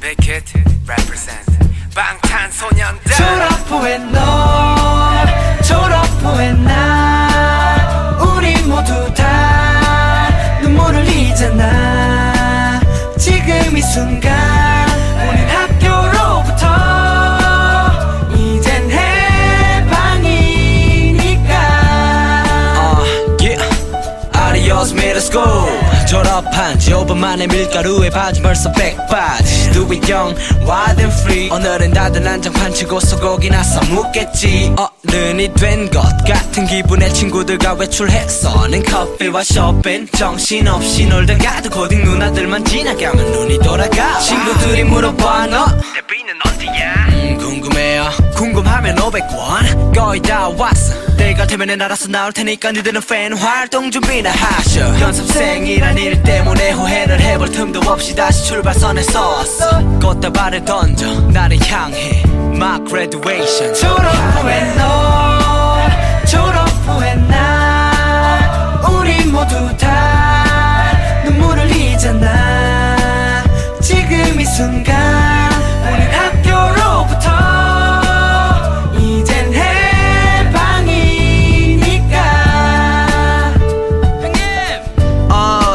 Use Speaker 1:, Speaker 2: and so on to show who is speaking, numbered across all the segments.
Speaker 1: Big Hit represent. 방탄소년단.
Speaker 2: 졸업 후에 너 졸업 후에 나 우리 모두 다 눈물을 흘리잖아. 지금 이 순간 우린 학교로부터 이젠 해방이니까.
Speaker 3: Uh, yeah. Adios middle school 졸업한 지 5분 만에 밀가루에 바지 벌써 백바지. Do it young, wild and free. 오늘은 다들 난장판 치고 소고기나 싸먹겠지. 어른이 된 것 같은 기분에 친구들과 외출해서는 커피와 쇼핑 정신없이 놀다가도 고딩 누나들만 지나가면 눈이 돌아가. 친구들이 물어봐 너?
Speaker 1: 데뷔는
Speaker 3: 하면 500원. 거의 다 왔어. 때가 되면 알아서 나올 테니까 니들은 팬 활동 준비나 하셔. 연습생이란 일 때문에 후회를 해볼 틈도 없이 다시 출발선에 섰어. 꽃다발을 던져. 나를 향해. My graduation.
Speaker 2: 졸업 후에 너 졸업 후에 나 우리 모두 다 눈물을 흘리잖아. 지금 이 순간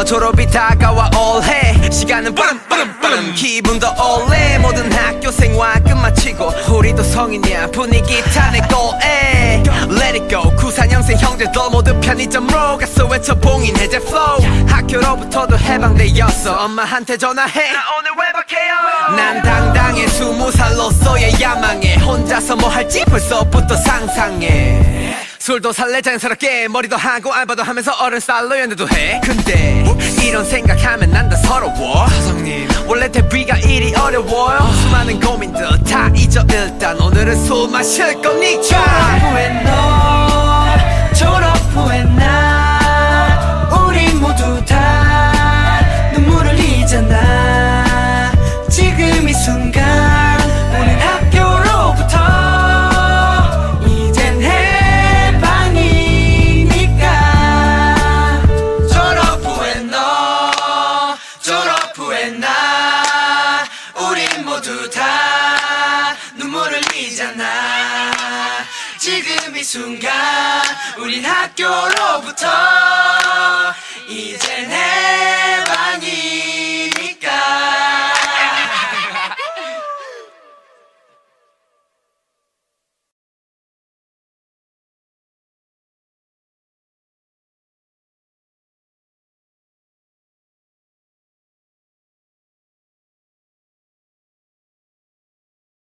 Speaker 1: 졸업이 다가와 올해. 시간은 빠름 빠름 빠름. 기분도 올해. 모든 학교 생활 끝마치고 우리도 성인이야. 분위기 타네 고에 Let it go. 94년생 형제들 모두 편의점으로 가서 외쳐 봉인 해제 flow. 학교로부터도 해방되었어. 엄마한테 전화해. 나 오늘 외박해요. 난 당당해. 스무 살로서의 야망에 혼자서 뭐 할지 벌써부터 상상해 술도 살래? 자연스럽게 머리도 하고 알바도 하면서 어른 스타일로 연애도 해. 근데 이런 생각하면 난 다 서러워. 사장님. 원래 데뷔가 이리 어려워요 수많은 고민들 다 잊어. 일단 오늘은 술 마실 거니까
Speaker 2: 졸업 후에 나. 우린 모두 다 눈물을 흘리잖아. 지금 이 순간 우린 학교로부터